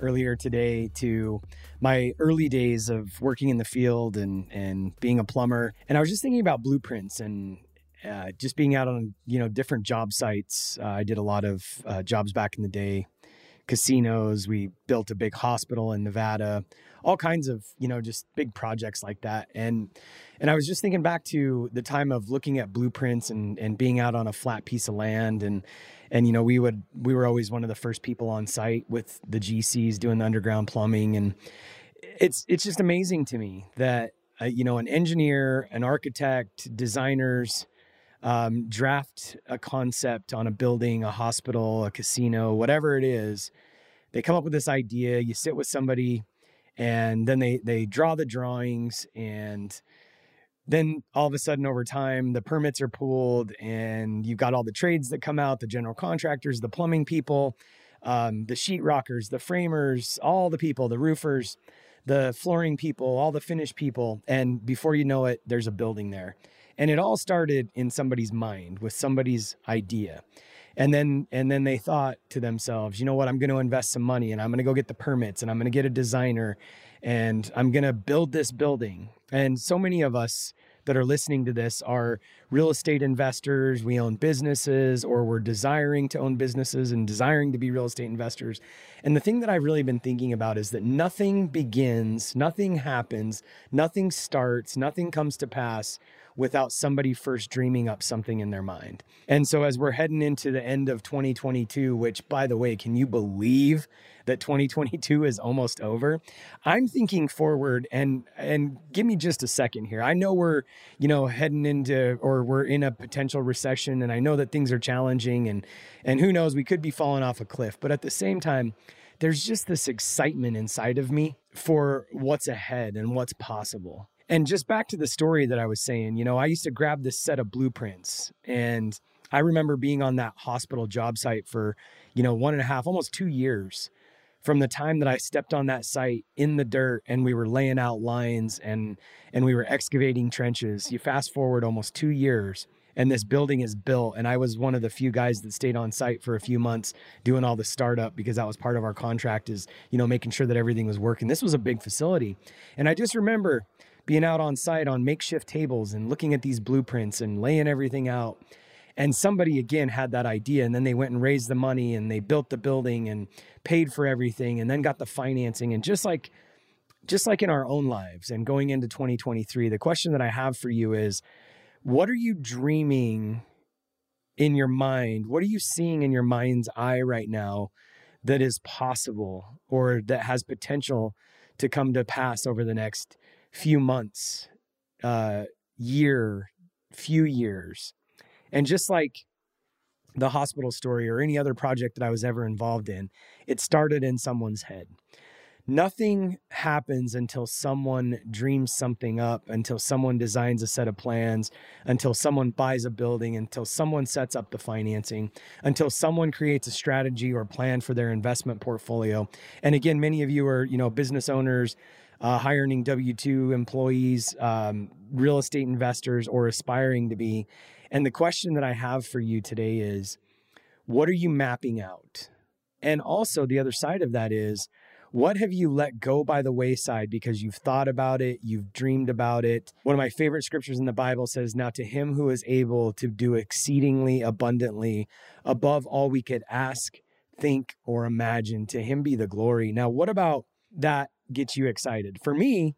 earlier today to my early days of working in the field and and being a plumber. And i was just thinking about blueprints and uh, just being out on you know different job sites. Uh, i did a lot of uh, jobs back in the day. Casinos we built a big hospital in nevada all kinds of you know just big projects like that. And and i was just thinking back to the time of looking at blueprints and and being out on a flat piece of land and and you know we would we were always one of the first people on site with the gcs doing the underground plumbing and it's it's just amazing to me that uh, you know an engineer an architect designers um, draft a concept on a building, a hospital, a casino, whatever it is. They come up with this idea. You sit with somebody, and then they they draw the drawings, and then all of a sudden, over time, the permits are pulled, and you've got all the trades that come out: the general contractors, the plumbing people, um, the sheetrockers, the framers, all the people, the roofers, the flooring people, all the finish people, and before you know it, there's a building there. And it all started in somebody's mind with somebody's idea. And then and then they thought to themselves you know what? I'm going to invest some money and i'm going to go get the permits and i'm going to get a designer and i'm going to build this building. And so many of us that are listening to this are real estate investors. We own businesses or we're desiring to own businesses and desiring to be real estate investors. And the thing that i've really been thinking about is that nothing begins nothing happens nothing starts nothing comes to pass without somebody first dreaming up something in their mind. And so as we're heading into the end of 2022, which by the way, can you believe that 2022 is almost over? I'm thinking forward and and give me just a second here. I know we're, you know, heading into or we're in a potential recession and I know that things are challenging and and who knows, we could be falling off a cliff, but at the same time, there's just this excitement inside of me for what's ahead and what's possible. And just back to the story that I was saying, you know, I used to grab this set of blueprints and I remember being on that hospital job site for, you know, one and a half, almost two years from the time that I stepped on that site in the dirt and we were laying out lines and and we were excavating trenches. You fast forward almost 2 years and this building is built and I was one of the few guys that stayed on site for a few months doing all the startup because that was part of our contract is, you know, making sure that everything was working. This was a big facility. And I just remember being out on site on makeshift tables and looking at these blueprints and laying everything out. And somebody again had that idea, and then they went and raised the money and they built the building and paid for everything and then got the financing. And just like just like in our own lives and going into 2023, the question that I have for you is what are you dreaming in your mind? What are you seeing in your mind's eye right now that is possible or that has potential to come to pass over the next few months, uh, year, few years. And just like the hospital story or any other project that I was ever involved in, it started in someone's head. Nothing happens until someone dreams something up, until someone designs a set of plans, until someone buys a building, until someone sets up the financing, until someone creates a strategy or plan for their investment portfolio. And again, many of you are, you know, business owners, uh, hiring W 2 employees, um, real estate investors, or aspiring to be. And the question that I have for you today is what are you mapping out? And also, the other side of that is what have you let go by the wayside because you've thought about it, you've dreamed about it? One of my favorite scriptures in the Bible says, Now to him who is able to do exceedingly abundantly above all we could ask, think, or imagine, to him be the glory. Now, what about that gets you excited. For me,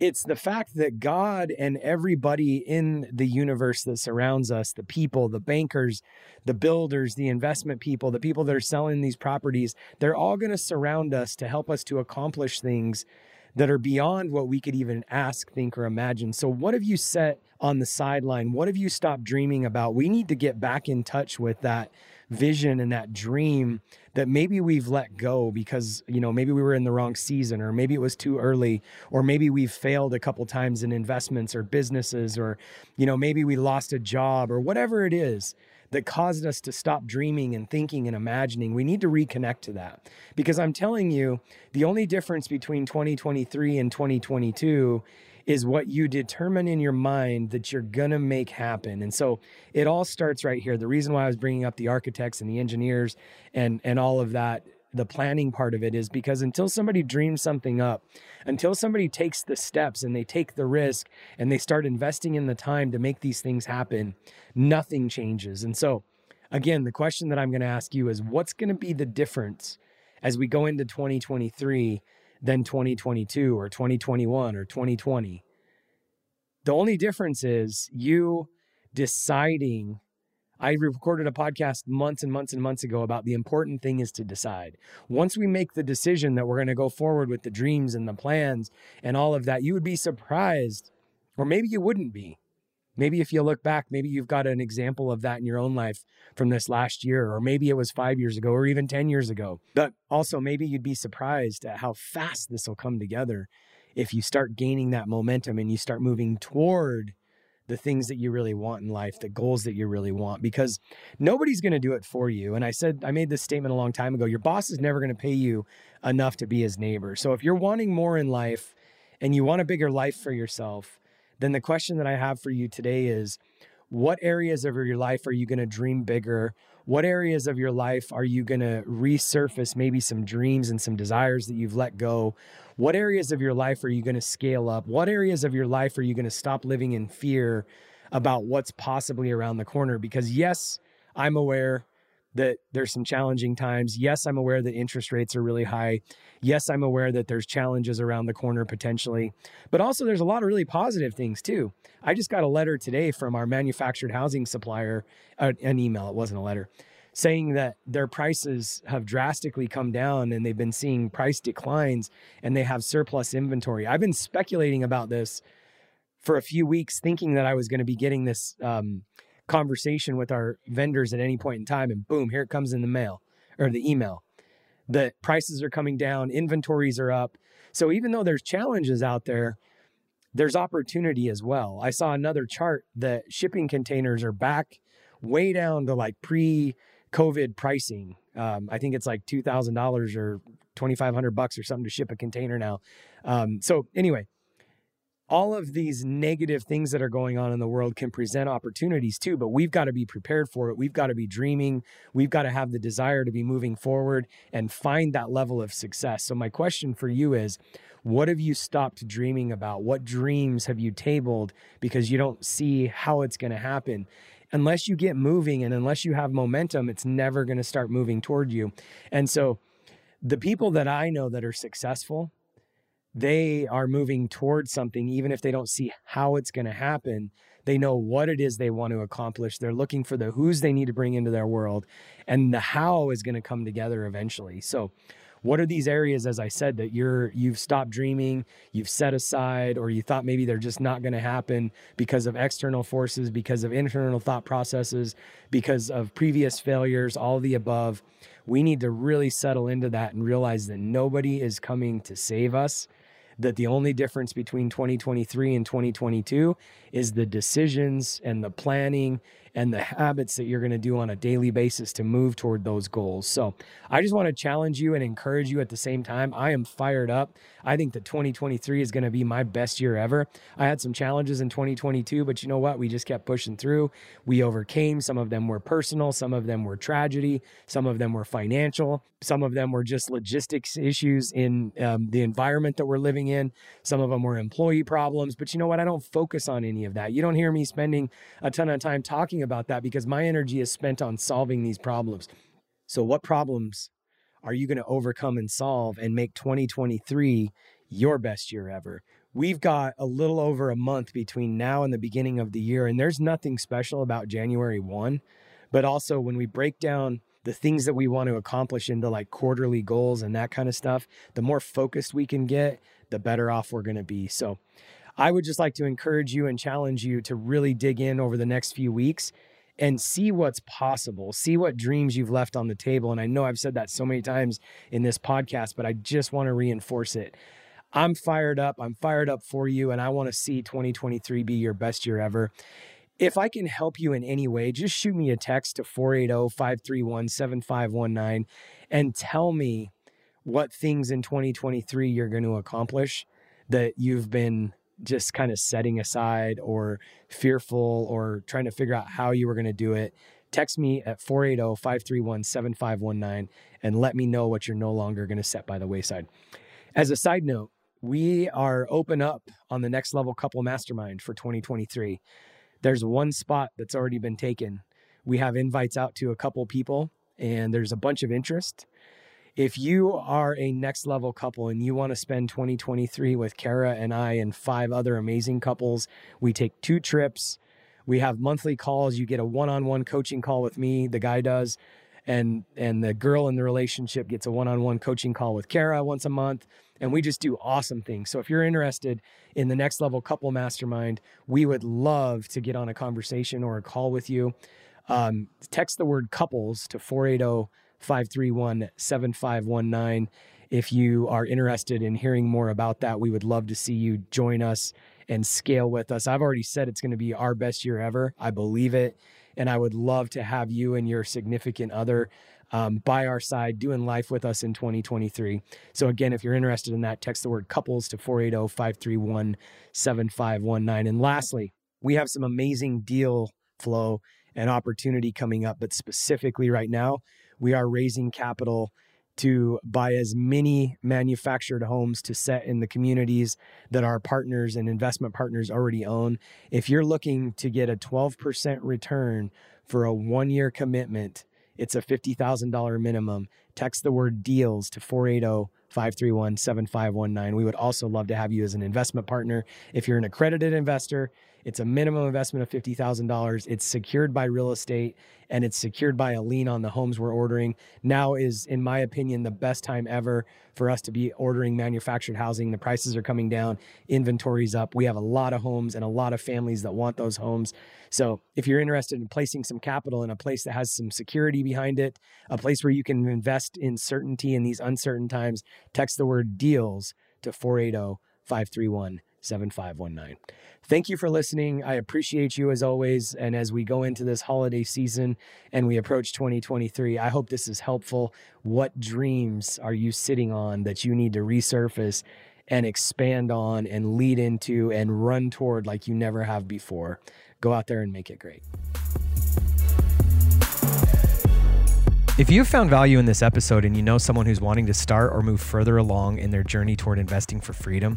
it's the fact that God and everybody in the universe that surrounds us, the people, the bankers, the builders, the investment people, the people that are selling these properties, they're all going to surround us to help us to accomplish things that are beyond what we could even ask, think, or imagine. So, what have you set on the sideline? What have you stopped dreaming about? We need to get back in touch with that vision and that dream that maybe we've let go because you know maybe we were in the wrong season or maybe it was too early or maybe we've failed a couple times in investments or businesses or you know maybe we lost a job or whatever it is that caused us to stop dreaming and thinking and imagining. We need to reconnect to that because I'm telling you, the only difference between 2023 and 2022 is what you determine in your mind that you're going to make happen. And so it all starts right here. The reason why I was bringing up the architects and the engineers and and all of that the planning part of it is because until somebody dreams something up, until somebody takes the steps and they take the risk and they start investing in the time to make these things happen, nothing changes. And so, again, the question that I'm going to ask you is what's going to be the difference as we go into 2023 than 2022 or 2021 or 2020? The only difference is you deciding I recorded a podcast months and months and months ago about the important thing is to decide. Once we make the decision that we're going to go forward with the dreams and the plans and all of that, you would be surprised, or maybe you wouldn't be. Maybe if you look back, maybe you've got an example of that in your own life from this last year, or maybe it was five years ago, or even 10 years ago. But also, maybe you'd be surprised at how fast this will come together if you start gaining that momentum and you start moving toward the things that you really want in life, the goals that you really want, because nobody's going to do it for you. And I said, I made this statement a long time ago your boss is never going to pay you enough to be his neighbor. So if you're wanting more in life and you want a bigger life for yourself, then the question that I have for you today is what areas of your life are you going to dream bigger? What areas of your life are you going to resurface maybe some dreams and some desires that you've let go? What areas of your life are you going to scale up? What areas of your life are you going to stop living in fear about what's possibly around the corner? Because, yes, I'm aware that there's some challenging times. Yes, I'm aware that interest rates are really high. Yes, I'm aware that there's challenges around the corner potentially. But also, there's a lot of really positive things too. I just got a letter today from our manufactured housing supplier, uh, an email, it wasn't a letter, saying that their prices have drastically come down and they've been seeing price declines and they have surplus inventory. I've been speculating about this for a few weeks, thinking that I was going to be getting this um, conversation with our vendors at any point in time, and boom, here it comes in the mail or the email. The prices are coming down, inventories are up. So even though there's challenges out there, there's opportunity as well. I saw another chart that shipping containers are back way down to like pre COVID pricing. Um, I think it's like two thousand dollars or twenty five hundred bucks or something to ship a container now. Um, so anyway, all of these negative things that are going on in the world can present opportunities too, but we've got to be prepared for it. We've got to be dreaming. We've got to have the desire to be moving forward and find that level of success. So my question for you is. What have you stopped dreaming about? What dreams have you tabled because you don't see how it's going to happen? unless you get moving and unless you have momentum, it's never going to start moving toward you. And so the people that I know that are successful, they are moving towards something, even if they don't see how it's going to happen. They know what it is they want to accomplish. They're looking for the who's they need to bring into their world, and the how is going to come together eventually. So, what are these areas as i said that you're you've stopped dreaming you've set aside or you thought maybe they're just not going to happen because of external forces because of internal thought processes because of previous failures all the above? We need to really settle into that and realize that nobody is coming to save us that the only difference between 2023 and 2022 is the decisions and the planning and the habits that you're going to do on a daily basis to move toward those goals. So I just want to challenge you and encourage you at the same time. I am fired up. I think that 2023 is going to be my best year ever. I had some challenges in 2022, but you know what? We just kept pushing through. We overcame. Some of them were personal, some of them were tragedy, some of them were financial, some of them were just logistics issues in um, the environment that we're living in. Some of them were employee problems. But you know what? I don't focus on any of that. You don't hear me spending a ton of time talking about that because my energy is spent on solving these problems. So, what problems are you going to overcome and solve and make 2023 your best year ever? We've got a little over a month between now and the beginning of the year, and there's nothing special about January 1. But also, when we break down the things that we want to accomplish into like quarterly goals and that kind of stuff, the more focused we can get, the better off we're going to be. So, I would just like to encourage you and challenge you to really dig in over the next few weeks and see what's possible, see what dreams you've left on the table. And I know I've said that so many times in this podcast, but I just want to reinforce it. I'm fired up. I'm fired up for you, and I want to see 2023 be your best year ever. If I can help you in any way, just shoot me a text to 480 531 7519 and tell me what things in 2023 you're going to accomplish that you've been just kind of setting aside or fearful or trying to figure out how you were going to do it. Text me at 480 531 7519 and let me know what you're no longer going to set by the wayside. As a side note, we are open up on the next level couple mastermind for 2023. There's one spot that's already been taken. We have invites out to a couple people and there's a bunch of interest. If you are a next level couple and you want to spend 2023 with Kara and I and five other amazing couples, we take two trips. We have monthly calls. You get a one on one coaching call with me, the guy does. And, and the girl in the relationship gets a one on one coaching call with Kara once a month and we just do awesome things. So if you're interested in the next level couple mastermind, we would love to get on a conversation or a call with you. Um, text the word couples to 480 531 7519. If you are interested in hearing more about that, we would love to see you join us and scale with us. I've already said it's going to be our best year ever. I believe it. And I would love to have you and your significant other um, by our side doing life with us in 2023. So, again, if you're interested in that, text the word couples to 480 531 7519. And lastly, we have some amazing deal flow and opportunity coming up, but specifically right now, we are raising capital to buy as many manufactured homes to set in the communities that our partners and investment partners already own. If you're looking to get a 12% return for a one year commitment, it's a $50,000 minimum. Text the word deals to 480 531 7519. We would also love to have you as an investment partner. If you're an accredited investor, it's a minimum investment of $50,000. It's secured by real estate and it's secured by a lien on the homes we're ordering. Now is, in my opinion, the best time ever for us to be ordering manufactured housing. The prices are coming down, inventory's up. We have a lot of homes and a lot of families that want those homes. So if you're interested in placing some capital in a place that has some security behind it, a place where you can invest in certainty in these uncertain times, text the word deals to 480 531 7519. Thank you for listening. I appreciate you as always. And as we go into this holiday season and we approach 2023, I hope this is helpful. What dreams are you sitting on that you need to resurface and expand on and lead into and run toward like you never have before? Go out there and make it great. If you've found value in this episode and you know someone who's wanting to start or move further along in their journey toward investing for freedom,